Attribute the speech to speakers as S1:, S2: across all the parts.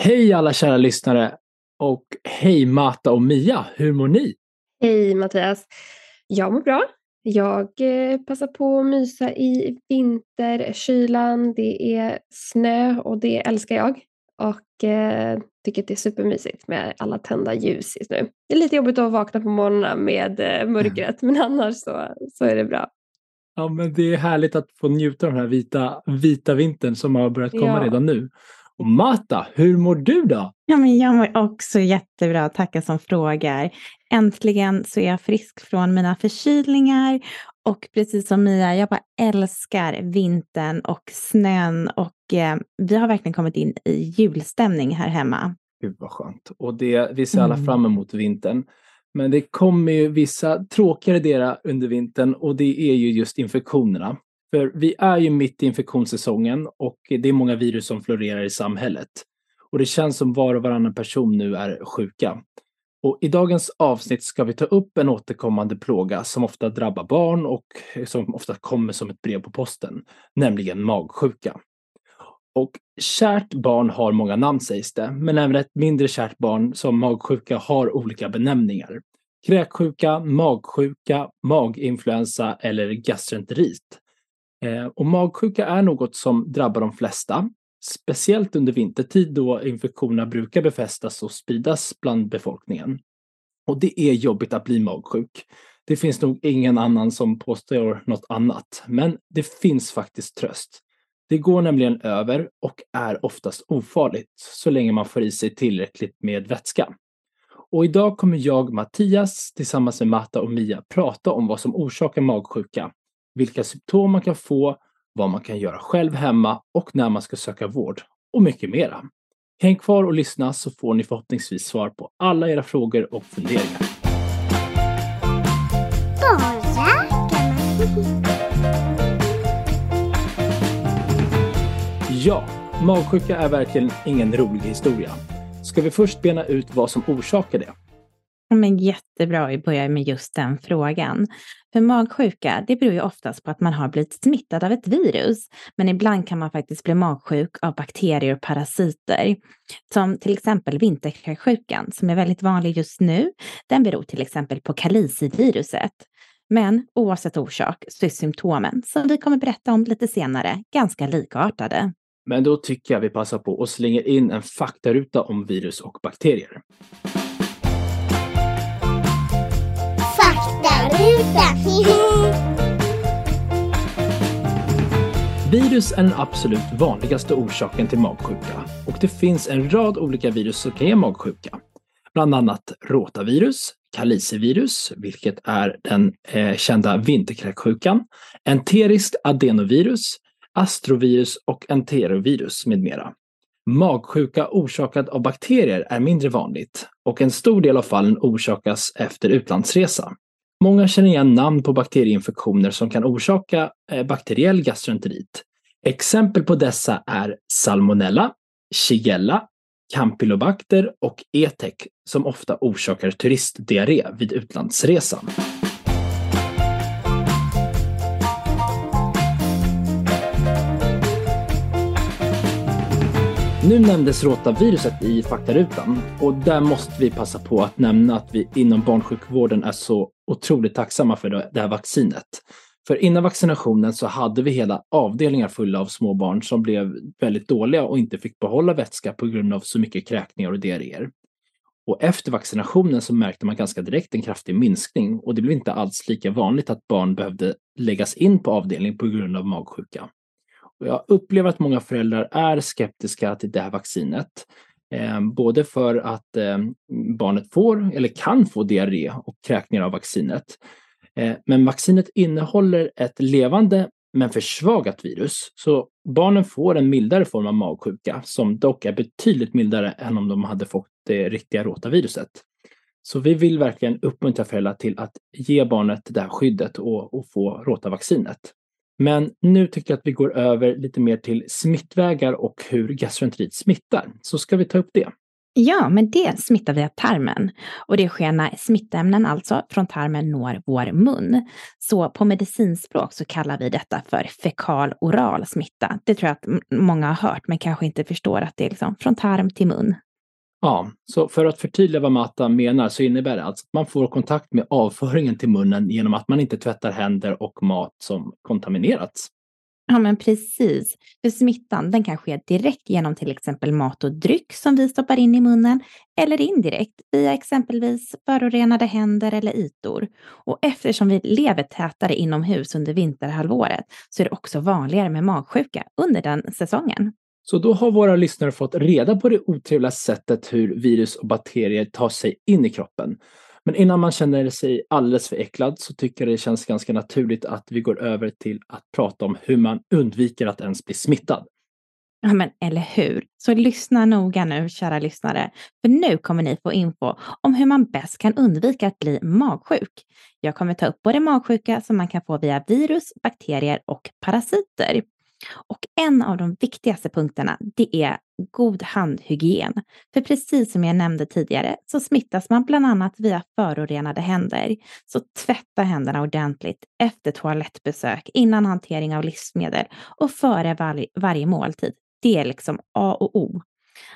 S1: Hej alla kära lyssnare och hej Mata och Mia, hur mår ni?
S2: Hej Mattias! Jag mår bra. Jag eh, passar på att mysa i vinterkylan. Det är snö och det älskar jag. Och eh, tycker att det är supermysigt med alla tända ljus just nu. Det är lite jobbigt att vakna på morgnarna med eh, mörkret men annars så, så är det bra.
S1: Ja men det är härligt att få njuta av den här vita, vita vintern som har börjat komma
S2: Ja.
S1: redan nu. Mata, hur mår du då?
S3: Ja, men jag mår också jättebra, tackar som frågar. Äntligen så är jag frisk från mina förkylningar och precis som Mia, jag bara älskar vintern och snön och eh, vi har verkligen kommit in i julstämning här hemma.
S1: Gud vad skönt. Och det, vi ser alla
S3: Mm.
S1: fram emot vintern. Men det kommer ju vissa tråkigare delar under vintern och det är ju just infektionerna. För vi är ju mitt i infektionssäsongen och det är många virus som florerar i samhället. Och det känns som var och varannan person nu är sjuka. Och i dagens avsnitt ska vi ta upp en återkommande plåga som ofta drabbar barn och som ofta kommer som ett brev på posten, nämligen magsjuka. Och kärt barn har många namn sägs det, men även ett mindre kärt barn som magsjuka har olika benämningar. Kräksjuka, magsjuka, maginfluensa eller gastroenterit. Eh, och magsjuka är något som drabbar de flesta, speciellt under vintertid då infektionerna brukar befästas och spridas bland befolkningen. Och det är jobbigt att bli magsjuk. Det finns nog ingen annan som påstår något annat, men det finns faktiskt tröst. Det går nämligen över och är oftast ofarligt så länge man får i sig tillräckligt med vätska. Och idag kommer jag, Mattias, tillsammans med Matta och Mia prata om vad som orsakar magsjuka, vilka symptom man kan få, vad man kan göra själv hemma och när man ska söka vård och mycket mera. Häng kvar och lyssna så får ni förhoppningsvis svar på alla era frågor och funderingar. Ja, magsjuka är verkligen ingen rolig historia. Ska vi först bena ut vad som orsakar det?
S3: Men jättebra att börja med just den frågan. För magsjuka, det beror ju oftast på att man har blivit smittad av ett virus. Men ibland kan man faktiskt bli magsjuk av bakterier och parasiter. Som till exempel vinterkräksjukan som är väldigt vanlig just nu. Den beror till exempel på kaliciviruset. Men oavsett orsak så är symptomen, som vi kommer berätta om lite senare, ganska likartade.
S1: Men då tycker jag vi passar på och slänger in en faktaruta om virus och bakterier. Virus är den absolut vanligaste orsaken till magsjuka och det finns en rad olika virus som kan ge magsjuka. Bland annat rotavirus, kalicivirus, vilket är den eh, kända vinterkräksjukan, enteriskt adenovirus, astrovirus och enterovirus med mera. Magsjuka orsakad av bakterier är mindre vanligt och en stor del av fallen orsakas efter utlandsresa. Många känner igen namn på bakterieinfektioner som kan orsaka eh, bakteriell gastroenterit. Exempel på dessa är salmonella, shigella, campylobacter och ETEC som ofta orsakar turistdiarré vid utlandsresan. Nu nämndes rotaviruset i faktarutan och där måste vi passa på att nämna att vi inom barnsjukvården är så otroligt tacksamma för det här vaccinet. För innan vaccinationen så hade vi hela avdelningar fulla av små barn som blev väldigt dåliga och inte fick behålla vätska på grund av så mycket kräkningar och diarréer. Och efter vaccinationen så märkte man ganska direkt en kraftig minskning och det blev inte alls lika vanligt att barn behövde läggas in på avdelning på grund av magsjuka. Jag upplever att många föräldrar är skeptiska till det här vaccinet. Eh, både för att eh, barnet får eller kan få diarré och kräkningar av vaccinet. Eh, men vaccinet innehåller ett levande men försvagat virus. Så barnen får en mildare form av magsjuka som dock är betydligt mildare än om de hade fått det riktiga rotaviruset. Så vi vill verkligen uppmuntra föräldrar till att ge barnet det här skyddet och, och få rotavaccinet. Men nu tycker jag att vi går över lite mer till smittvägar och hur gastroenterit smittar. Så ska vi ta upp det.
S3: Ja, men det smittar via tarmen. Och det sker när smittämnen alltså från tarmen når vår mun. Så på medicinspråk så kallar vi detta för fekal-oral smitta. Det tror jag att många har hört, men kanske inte förstår att det är liksom från tarm till mun.
S1: Ja, så för att förtydliga vad Mata menar så innebär det alltså att man får kontakt med avföringen till munnen genom att man inte tvättar händer och mat som kontaminerats.
S3: Ja, men precis. För smittan den kan ske direkt genom till exempel mat och dryck som vi stoppar in i munnen eller indirekt via exempelvis förorenade händer eller ytor. Och eftersom vi lever tätare inomhus under vinterhalvåret så är det också vanligare med magsjuka under den säsongen.
S1: Så då har våra lyssnare fått reda på det otrevliga sättet hur virus och bakterier tar sig in i kroppen. Men innan man känner sig alldeles för äcklad så tycker jag det känns ganska naturligt att vi går över till att prata om hur man undviker att ens bli smittad.
S3: Ja, men eller hur? Så lyssna noga nu, kära lyssnare, för nu kommer ni få info om hur man bäst kan undvika att bli magsjuk. Jag kommer ta upp både magsjuka som man kan få via virus, bakterier och parasiter. Och en av de viktigaste punkterna, det är god handhygien. För precis som jag nämnde tidigare så smittas man bland annat via förorenade händer. Så tvätta händerna ordentligt efter toalettbesök, innan hantering av livsmedel och före var varje måltid. Det är liksom A och O.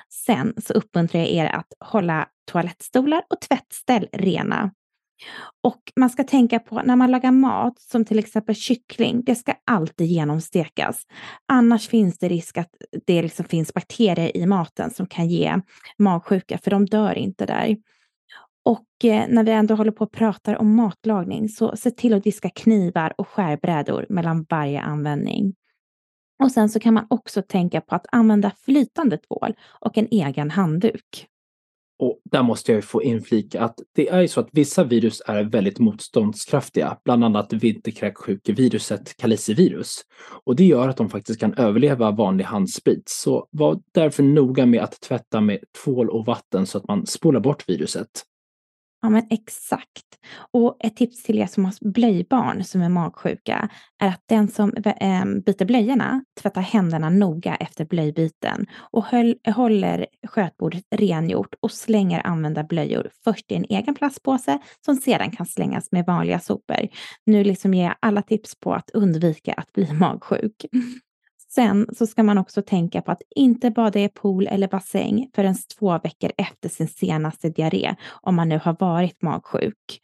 S3: Sen så uppmuntrar jag er att hålla toalettstolar och tvättställ rena. Och man ska tänka på när man lagar mat, som till exempel kyckling, det ska alltid genomstekas. Annars finns det risk att det liksom finns bakterier i maten som kan ge magsjuka, för de dör inte där. Och eh, när vi ändå håller på och pratar om matlagning, så se till att diska knivar och skärbrädor mellan varje användning. Och sen så kan man också tänka på att använda flytande tvål och en egen handduk.
S1: Och där måste jag få inflika att det är ju så att vissa virus är väldigt motståndskraftiga, bland annat vinterkräksjukeviruset kalicivirus. Och det gör att de faktiskt kan överleva vanlig handsprit. Så var därför noga med att tvätta med tvål och vatten så att man spolar bort viruset.
S3: Ja, men exakt. Och ett tips till er som har blöjbarn som är magsjuka är att den som ehm, byter blöjorna tvättar händerna noga efter blöjbyten och höll, håller skötbordet rengjort och slänger använda blöjor först i en egen plastpåse som sedan kan slängas med vanliga sopor. Nu liksom ger jag alla tips på att undvika att bli magsjuk. Sen så ska man också tänka på att inte bada i pool eller bassäng förrän två veckor efter sin senaste diarré om man nu har varit magsjuk.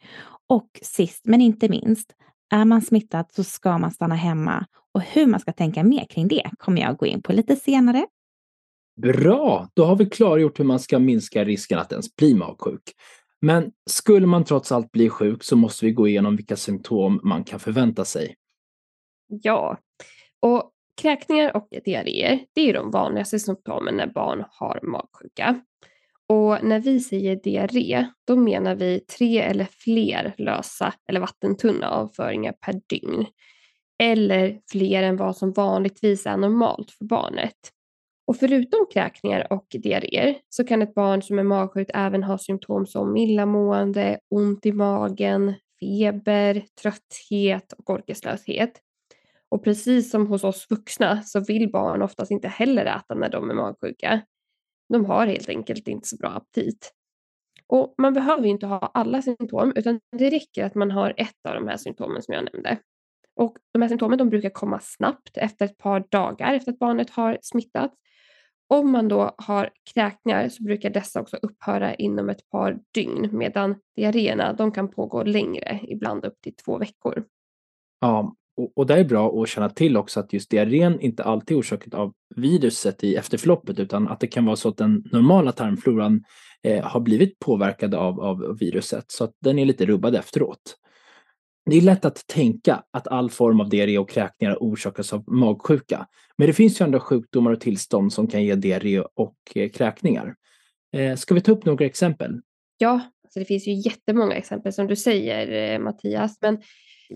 S3: Och sist men inte minst, är man smittad så ska man stanna hemma och hur man ska tänka mer kring det kommer jag gå in på lite senare.
S1: Bra, då har vi klargjort hur man ska minska risken att ens bli magsjuk. Men skulle man trots allt bli sjuk så måste vi gå igenom vilka symptom man kan förvänta sig.
S2: Ja, och Kräkningar och diarréer, det är de vanligaste symptomen när barn har magsjuka. Och när vi säger diarré, då menar vi tre eller fler lösa eller vattentunna avföringar per dygn. Eller fler än vad som vanligtvis är normalt för barnet. Och förutom kräkningar och diarréer så kan ett barn som är magsjukt även ha symptom som illamående, ont i magen, feber, trötthet och orkeslöshet. Och precis som hos oss vuxna så vill barn oftast inte heller äta när de är magsjuka. De har helt enkelt inte så bra aptit. Och man behöver inte ha alla symptom utan det räcker att man har ett av de här symptomen som jag nämnde. Och de här symptomen de brukar komma snabbt efter ett par dagar efter att barnet har smittats. Om man då har kräkningar så brukar dessa också upphöra inom ett par dygn medan diarréerna de kan pågå längre, ibland upp till två veckor.
S1: Ja, och, och det är bra att känna till också att just diarrén inte alltid är orsakat av viruset i efterförloppet utan att det kan vara så att den normala tarmfloran eh, har blivit påverkad av, av viruset så att den är lite rubbad efteråt. Det är lätt att tänka att all form av diarré och kräkningar orsakas av magsjuka. Men det finns ju andra sjukdomar och tillstånd som kan ge diarré och eh, kräkningar. Eh, ska vi ta upp några exempel?
S2: Ja, alltså det finns ju jättemånga exempel som du säger eh, Mattias. Men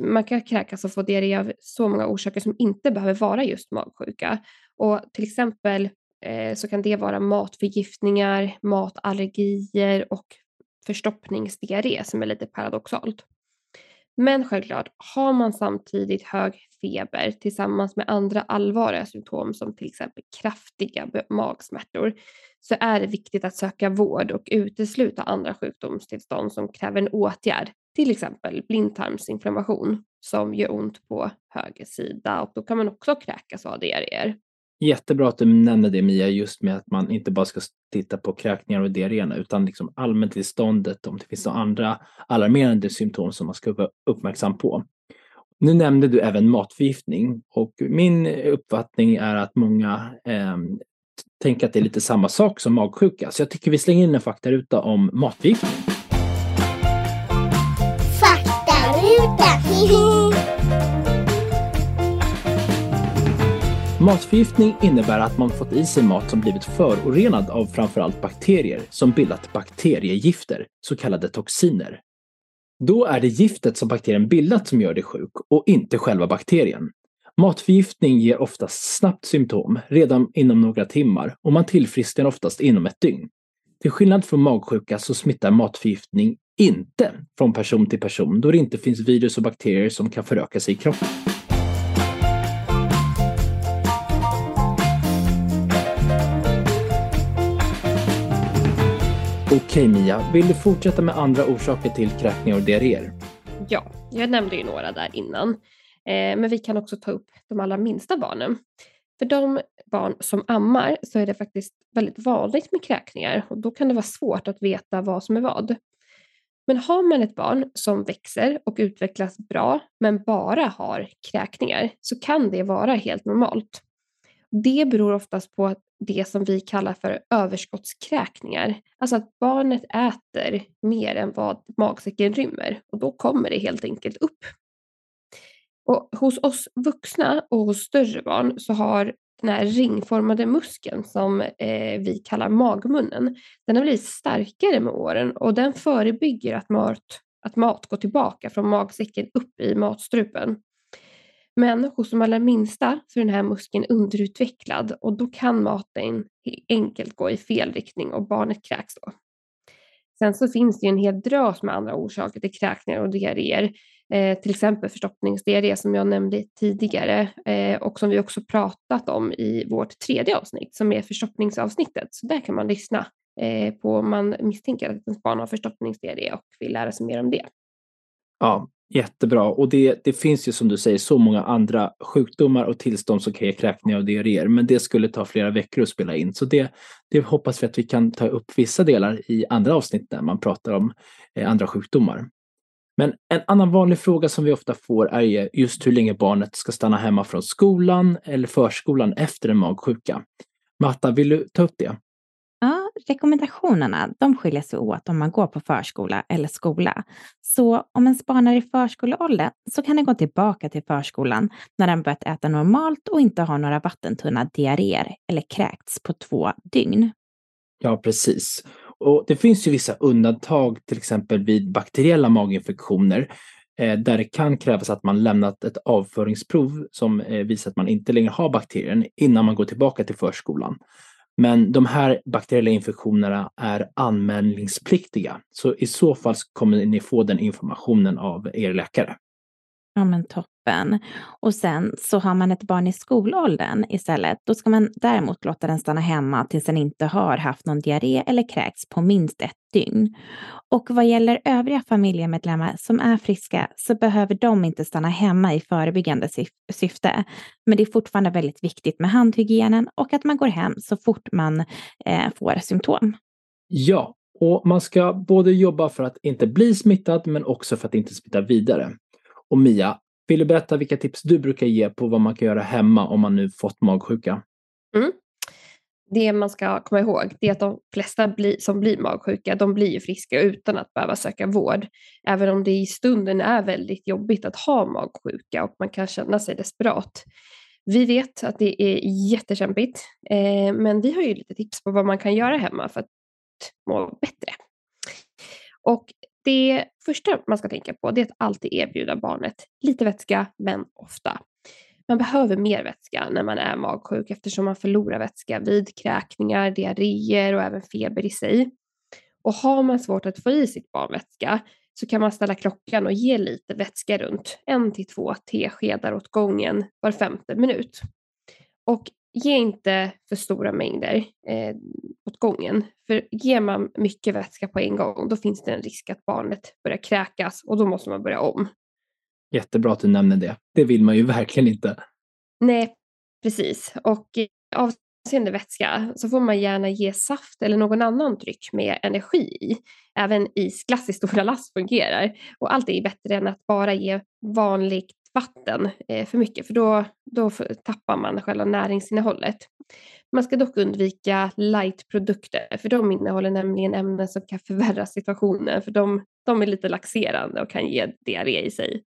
S2: man kan kräkas och få diarré av så många orsaker som inte behöver vara just magsjuka. Och till exempel eh, så kan det vara matförgiftningar, matallergier och förstoppningsdiarré som är lite paradoxalt. Men självklart, har man samtidigt hög feber tillsammans med andra allvarliga symptom som till exempel kraftiga magsmärtor så är det viktigt att söka vård och utesluta andra sjukdomstillstånd som kräver en åtgärd. Till exempel blindtarmsinflammation som gör ont på höger sida och då kan man också kräkas och ha diarréer.
S1: Jättebra att du nämner det Mia, just med att man inte bara ska titta på kräkningar och diarréerna utan liksom allmäntillståndet, om det finns några andra alarmerande symptom som man ska vara uppmärksam på. Nu nämnde du även matförgiftning och min uppfattning är att många eh, tänker att det är lite samma sak som magsjuka. Så jag tycker vi slänger in en faktaruta om matförgiftning. Matförgiftning innebär att man fått i sig mat som blivit förorenad av framförallt bakterier som bildat bakteriegifter, så kallade toxiner. Då är det giftet som bakterien bildat som gör dig sjuk och inte själva bakterien. Matförgiftning ger oftast snabbt symptom, redan inom några timmar, och man tillfrisknar oftast inom ett dygn. Till skillnad från magsjuka så smittar matförgiftning inte från person till person då det inte finns virus och bakterier som kan föröka sig i kroppen. Okej Mia, vill du fortsätta med andra orsaker till kräkningar och diarréer?
S2: Ja, jag nämnde ju några där innan. Eh, men vi kan också ta upp de allra minsta barnen. För de barn som ammar så är det faktiskt väldigt vanligt med kräkningar och då kan det vara svårt att veta vad som är vad. Men har man ett barn som växer och utvecklas bra men bara har kräkningar så kan det vara helt normalt. Det beror oftast på det som vi kallar för överskottskräkningar. Alltså att barnet äter mer än vad magsäcken rymmer och då kommer det helt enkelt upp. Och hos oss vuxna och hos större barn så har den här ringformade muskeln som eh, vi kallar magmunnen, den har blivit starkare med åren och den förebygger att mat, att mat går tillbaka från magsäcken upp i matstrupen. Men hos de allra minsta så är den här muskeln underutvecklad och då kan maten enkelt gå i fel riktning och barnet kräks då. Sen så finns det ju en hel drös med andra orsaker till kräkningar och diarréer. Eh, till exempel förstoppningsdiarré som jag nämnde tidigare eh, och som vi också pratat om i vårt tredje avsnitt som är förstoppningsavsnittet. Så där kan man lyssna eh, på om man misstänker att ens barn har förstoppningsdiarré och vill lära sig mer om det.
S1: Ja, Jättebra. Och det, det finns ju som du säger så många andra sjukdomar och tillstånd som kan ge kräkningar och diarréer. Men det skulle ta flera veckor att spela in. Så det, det hoppas vi att vi kan ta upp vissa delar i andra avsnitt när man pratar om eh, andra sjukdomar. Men en annan vanlig fråga som vi ofta får är just hur länge barnet ska stanna hemma från skolan eller förskolan efter en magsjuka. Matta, vill du ta upp det?
S3: Ja, rekommendationerna de skiljer sig åt om man går på förskola eller skola. Så om en spanar i förskoleåldern så kan den gå tillbaka till förskolan när den börjat äta normalt och inte har några vattentunna diarréer eller kräkts på två dygn.
S1: Ja, precis. Och det finns ju vissa undantag, till exempel vid bakteriella maginfektioner, eh, där det kan krävas att man lämnat ett avföringsprov som eh, visar att man inte längre har bakterien innan man går tillbaka till förskolan. Men de här bakteriella infektionerna är anmälningspliktiga. Så i så fall kommer ni få den informationen av er läkare.
S3: Ja men toppen. Och sen så har man ett barn i skolåldern istället. Då ska man däremot låta den stanna hemma tills den inte har haft någon diarré eller kräkts på minst ett dygn. Och vad gäller övriga familjemedlemmar som är friska så behöver de inte stanna hemma i förebyggande syfte. Men det är fortfarande väldigt viktigt med handhygienen och att man går hem så fort man eh, får symptom.
S1: Ja, och man ska både jobba för att inte bli smittad men också för att inte smitta vidare. Och Mia, vill du berätta vilka tips du brukar ge på vad man kan göra hemma om man nu fått magsjuka?
S2: Mm. Det man ska komma ihåg är att de flesta bli, som blir magsjuka, de blir friska utan att behöva söka vård. Även om det i stunden är väldigt jobbigt att ha magsjuka och man kan känna sig desperat. Vi vet att det är jättekämpigt, eh, men vi har ju lite tips på vad man kan göra hemma för att må bättre. Och det första man ska tänka på är att alltid erbjuda barnet lite vätska, men ofta. Man behöver mer vätska när man är magsjuk eftersom man förlorar vätska vid kräkningar, diarréer och även feber i sig. Och har man svårt att få i sitt barn vätska så kan man ställa klockan och ge lite vätska runt en till två teskedar åt gången var femte minut. Och ge inte för stora mängder eh, åt gången. För ger man mycket vätska på en gång då finns det en risk att barnet börjar kräkas och då måste man börja om.
S1: Jättebra att du nämner det. Det vill man ju verkligen inte.
S2: Nej, precis. Och avseende vätska så får man gärna ge saft eller någon annan dryck med energi i. Även isglass i stora lass fungerar. Och allt är bättre än att bara ge vanligt vatten eh, för mycket för då, då tappar man själva näringsinnehållet. Man ska dock undvika lightprodukter för de innehåller nämligen ämnen som kan förvärra situationen för de, de är lite laxerande och kan ge diarré i sig.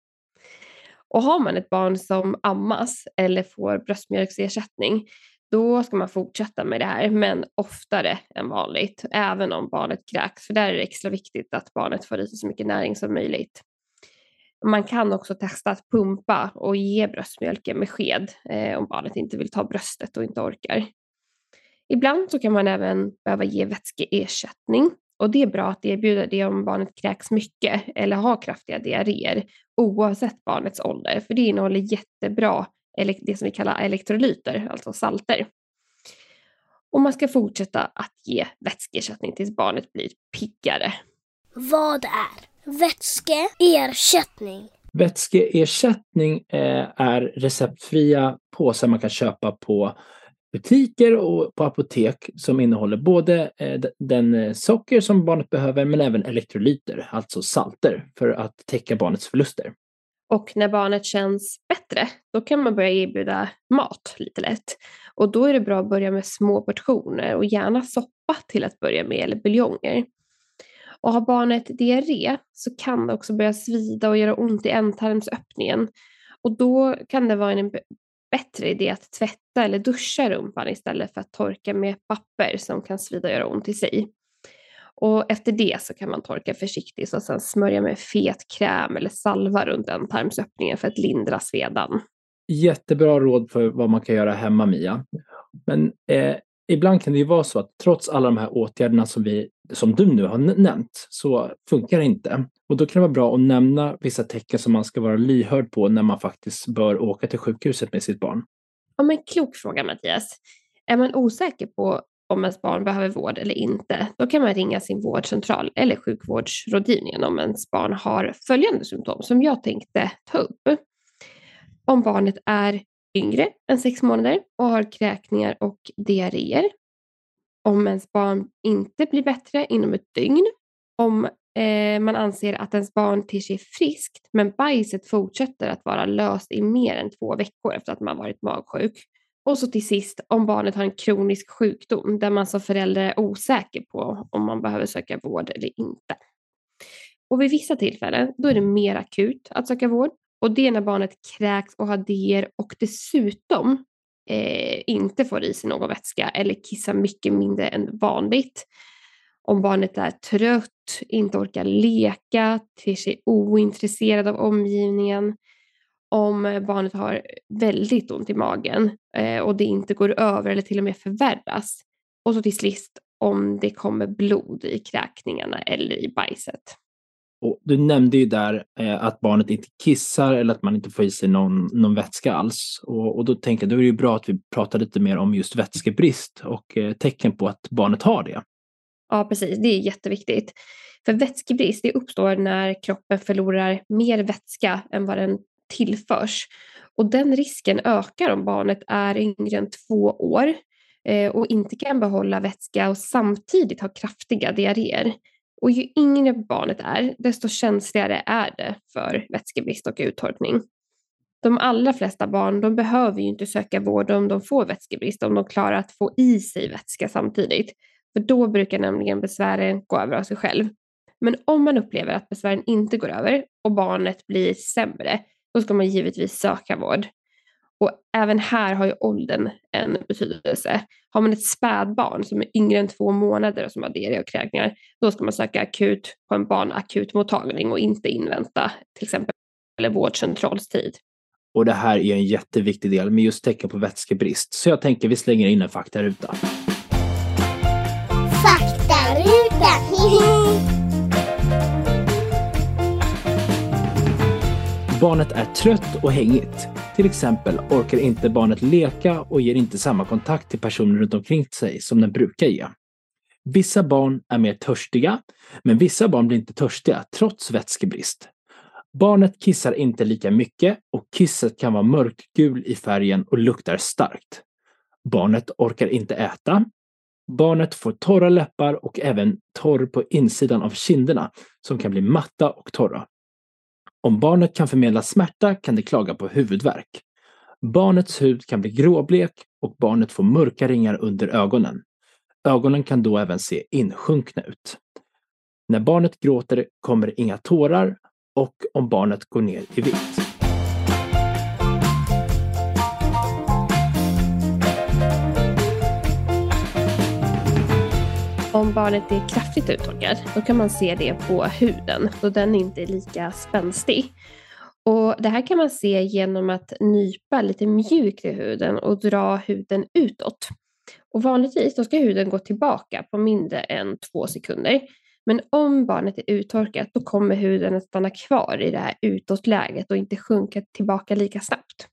S2: Och har man ett barn som ammas eller får bröstmjölksersättning då ska man fortsätta med det här, men oftare än vanligt, även om barnet kräks. För där är det extra viktigt att barnet får i sig så mycket näring som möjligt. Man kan också testa att pumpa och ge bröstmjölken med sked eh, om barnet inte vill ta bröstet och inte orkar. Ibland så kan man även behöva ge vätskeersättning och det är bra att erbjuda det om barnet kräks mycket eller har kraftiga diarréer oavsett barnets ålder, för det innehåller jättebra det som vi kallar elektrolyter, alltså salter. Och man ska fortsätta att ge vätskeersättning tills barnet blir piggare.
S4: Vad är vätskeersättning?
S1: Vätskeersättning eh, är receptfria påsar man kan köpa på butiker och på apotek som innehåller både eh, den eh, socker som barnet behöver men även elektrolyter, alltså salter, för att täcka barnets förluster.
S2: Och när barnet känns bättre, då kan man börja erbjuda mat lite lätt. Och då är det bra att börja med små portioner och gärna soppa till att börja med eller buljonger. Och har barnet diarré så kan det också börja svida och göra ont i ändtarmsöppningen. Och då kan det vara en bättre idé att tvätta eller duscha rumpan istället för att torka med papper som kan svida och göra ont i sig. Och efter det så kan man torka försiktigt och sen smörja med fet kräm eller salva runt ändtarmsöppningen för att lindra svedan.
S1: Jättebra råd för vad man kan göra hemma, Mia. Men eh, ibland kan det ju vara så att trots alla de här åtgärderna som, vi, som du nu har nämnt så funkar det inte. Och då kan det vara bra att nämna vissa tecken som man ska vara lyhörd på när man faktiskt bör åka till sjukhuset med sitt barn.
S2: Ja, men klok fråga Mattias. Är man osäker på om ens barn behöver vård eller inte, då kan man ringa sin vårdcentral eller sjukvårdsrådgivningen om ens barn har följande symptom som jag tänkte ta upp. Om barnet är yngre än sex månader och har kräkningar och diarréer. Om ens barn inte blir bättre inom ett dygn. Om eh, man anser att ens barn ter sig friskt men bajset fortsätter att vara löst i mer än två veckor efter att man varit magsjuk. Och så till sist om barnet har en kronisk sjukdom där man som förälder är osäker på om man behöver söka vård eller inte. Och vid vissa tillfällen då är det mer akut att söka vård och det är när barnet kräks och har dier och dessutom eh, inte får i sig någon vätska eller kissar mycket mindre än vanligt. Om barnet är trött, inte orkar leka, ter sig ointresserad av omgivningen, om barnet har väldigt ont i magen eh, och det inte går över eller till och med förvärras. Och så till sist om det kommer blod i kräkningarna eller i bajset.
S1: Och du nämnde ju där eh, att barnet inte kissar eller att man inte får i sig någon, någon vätska alls. Och, och då tänker jag, då är det ju bra att vi pratar lite mer om just vätskebrist och eh, tecken på att barnet har det.
S2: Ja, precis. Det är jätteviktigt. För vätskebrist det uppstår när kroppen förlorar mer vätska än vad den tillförs. Och den risken ökar om barnet är yngre än två år eh, och inte kan behålla vätska och samtidigt har kraftiga diarréer. Och ju yngre barnet är, desto känsligare är det för vätskebrist och uttorkning. De allra flesta barn de behöver ju inte söka vård om de får vätskebrist, om de klarar att få i sig vätska samtidigt. För då brukar nämligen besvären gå över av sig själv. Men om man upplever att besvären inte går över och barnet blir sämre, då ska man givetvis söka vård. Och även här har ju åldern en betydelse. Har man ett spädbarn som är yngre än två månader och som har diarré och kräkningar, då ska man söka akut på en barnakutmottagning och inte invänta till exempel eller vårdcentralstid.
S1: Och det här är en jätteviktig del med just tecken på vätskebrist. Så jag tänker vi slänger in en faktaruta.
S4: Faktaruta!
S1: Barnet är trött och hängigt. Till exempel orkar inte barnet leka och ger inte samma kontakt till personer runt omkring sig som den brukar ge. Vissa barn är mer törstiga, men vissa barn blir inte törstiga trots vätskebrist. Barnet kissar inte lika mycket och kisset kan vara mörkgul i färgen och luktar starkt. Barnet orkar inte äta. Barnet får torra läppar och även torr på insidan av kinderna som kan bli matta och torra. Om barnet kan förmedla smärta kan det klaga på huvudvärk. Barnets hud kan bli gråblek och barnet får mörka ringar under ögonen. Ögonen kan då även se insjunkna ut. När barnet gråter kommer inga tårar och om barnet går ner i vikt.
S2: Om barnet är kraftigt uttorkat, då kan man se det på huden, då den inte är lika spänstig. Och det här kan man se genom att nypa lite mjukt i huden och dra huden utåt. Och vanligtvis då ska huden gå tillbaka på mindre än två sekunder. Men om barnet är uttorkat då kommer huden att stanna kvar i det här utåtläget och inte sjunka tillbaka lika snabbt.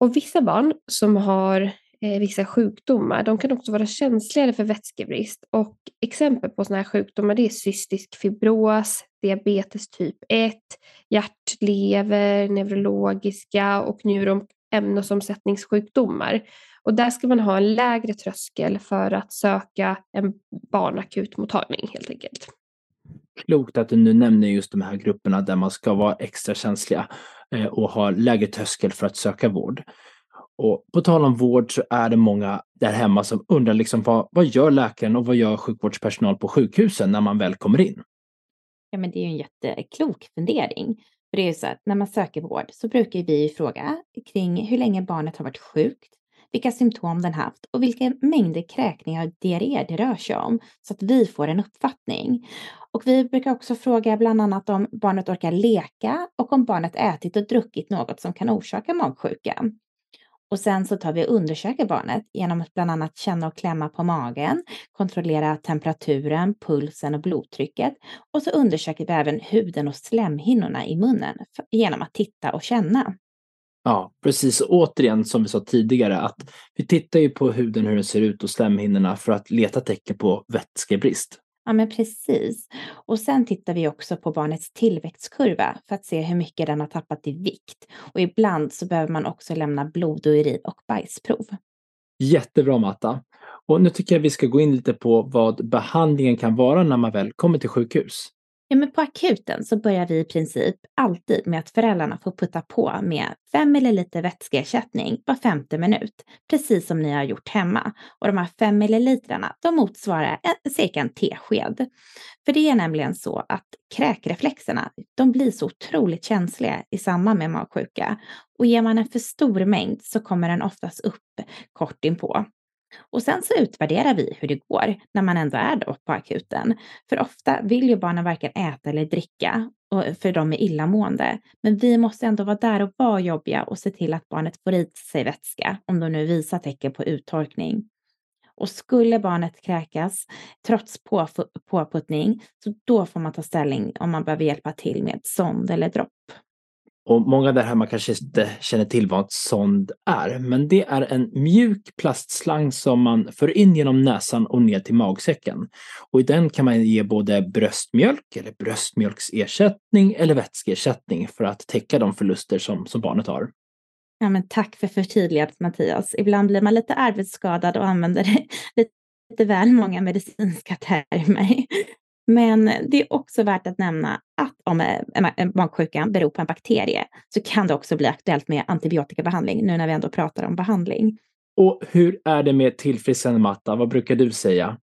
S2: Och vissa barn som har Eh, vissa sjukdomar, de kan också vara känsligare för vätskebrist. Och exempel på sådana här sjukdomar det är cystisk fibros, diabetes typ 1, hjärtlever, neurologiska och njurämnesomsättningssjukdomar. Och där ska man ha en lägre tröskel för att söka en barnakutmottagning helt enkelt.
S1: Klokt att du nu nämner just de här grupperna där man ska vara extra känsliga eh, och ha lägre tröskel för att söka vård. Och på tal om vård så är det många där hemma som undrar liksom vad, vad gör läkaren och vad gör sjukvårdspersonal på sjukhusen när man väl kommer in?
S3: Ja, men det är ju en jätteklok fundering. För det är ju så att när man söker vård så brukar vi fråga kring hur länge barnet har varit sjukt, vilka symptom den haft och vilka mängder kräkningar och diarréer det rör sig om så att vi får en uppfattning. Och vi brukar också fråga bland annat om barnet orkar leka och om barnet ätit och druckit något som kan orsaka magsjuka. Och sen så tar vi och undersöker barnet genom att bland annat känna och klämma på magen, kontrollera temperaturen, pulsen och blodtrycket. Och så undersöker vi även huden och slemhinnorna i munnen genom att titta och känna.
S1: Ja, precis. Återigen som vi sa tidigare att vi tittar ju på huden hur den ser ut och slemhinnorna för att leta tecken på vätskebrist.
S3: Ja, men precis. Och sen tittar vi också på barnets tillväxtkurva för att se hur mycket den har tappat i vikt. Och ibland så behöver man också lämna blod och urin och bajsprov.
S1: Jättebra Matta. Och nu tycker jag vi ska gå in lite på vad behandlingen kan vara när man väl kommer till sjukhus.
S3: Ja, men på akuten så börjar vi i princip alltid med att föräldrarna får putta på med 5 ml vätskeersättning var femte minut, precis som ni har gjort hemma. Och de här 5 ml de motsvarar en, cirka en tesked. För det är nämligen så att kräkreflexerna, de blir så otroligt känsliga i samband med magsjuka. Och ger man en för stor mängd så kommer den oftast upp kort inpå. Och sen så utvärderar vi hur det går när man ändå är då på akuten. För ofta vill ju barnen varken äta eller dricka för de är illamående. Men vi måste ändå vara där och vara jobbiga och se till att barnet får i sig vätska om de nu visar tecken på uttorkning. Och skulle barnet kräkas trots påputtning, så då får man ta ställning om man behöver hjälpa till med sond eller dropp.
S1: Och många där hemma kanske inte känner till vad en sond är, men det är en mjuk plastslang som man för in genom näsan och ner till magsäcken. Och i den kan man ge både bröstmjölk eller bröstmjölksersättning eller vätskeersättning för att täcka de förluster som, som barnet har.
S3: Ja, men tack för förtydligandet Mattias. Ibland blir man lite arbetsskadad och använder lite väl många medicinska termer. Men det är också värt att nämna att om magsjukan beror på en bakterie så kan det också bli aktuellt med antibiotikabehandling nu när vi ändå pratar om behandling.
S1: Och hur är det med tillfrisknande Matta? Vad brukar du säga?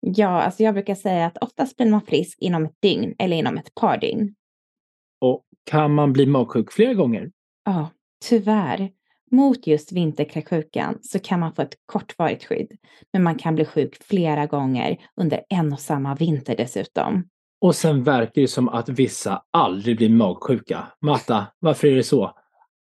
S3: Ja, alltså jag brukar säga att oftast blir man frisk inom ett dygn eller inom ett par dygn.
S1: Och kan man bli magsjuk flera gånger?
S3: Ja, tyvärr. Mot just vinterkräksjukan så kan man få ett kortvarigt skydd, men man kan bli sjuk flera gånger under en och samma vinter dessutom.
S1: Och sen verkar det som att vissa aldrig blir magsjuka. Matta, varför är det så?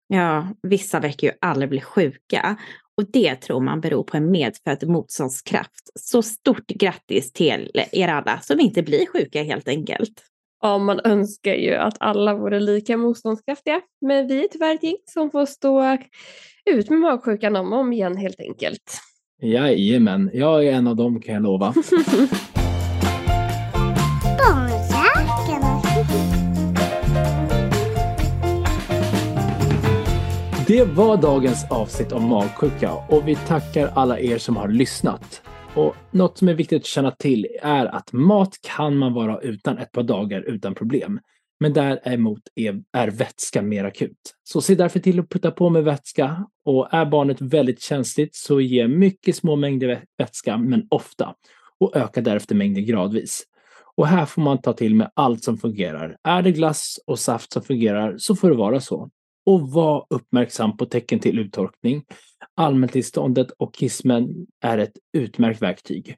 S3: Ja, vissa verkar ju aldrig bli sjuka och det tror man beror på en medfödd motståndskraft. Så stort grattis till er alla som inte blir sjuka helt enkelt.
S2: Ja, man önskar ju att alla vore lika motståndskraftiga, men vi är tyvärr ett gäng som får stå ut med magsjukan om och om igen helt enkelt.
S1: Jajamän, jag är en av dem kan jag lova. Det var dagens avsnitt om magsjuka och vi tackar alla er som har lyssnat. Och något som är viktigt att känna till är att mat kan man vara utan ett par dagar utan problem. Men däremot är, är vätska mer akut. Så se därför till att putta på med vätska och är barnet väldigt känsligt så ge mycket små mängder vätska men ofta och öka därefter mängden gradvis. Och här får man ta till med allt som fungerar. Är det glass och saft som fungerar så får det vara så. Och var uppmärksam på tecken till uttorkning. Allmäntillståndet och kismen är ett utmärkt verktyg.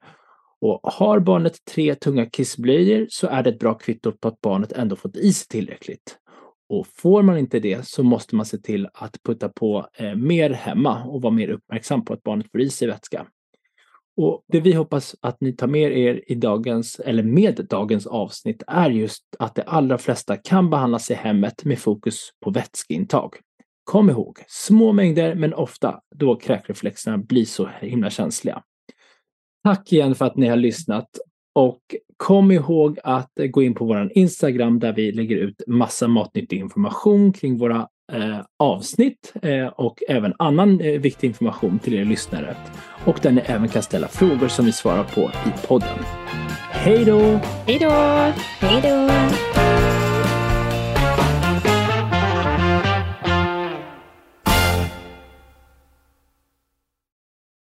S1: Och har barnet tre tunga kissblöjor så är det ett bra kvitto på att barnet ändå fått i sig tillräckligt. Och får man inte det så måste man se till att putta på eh, mer hemma och vara mer uppmärksam på att barnet får i sig vätska. Och det vi hoppas att ni tar med er i dagens, eller med dagens avsnitt är just att de allra flesta kan behandlas i hemmet med fokus på vätskeintag. Kom ihåg, små mängder men ofta då kräkreflexerna blir så himla känsliga. Tack igen för att ni har lyssnat och kom ihåg att gå in på vår Instagram där vi lägger ut massa matnyttig information kring våra eh, avsnitt eh, och även annan eh, viktig information till er lyssnare. Och där ni även kan ställa frågor som vi svarar på i podden. Hej då!
S2: Hej då!
S4: Hej då.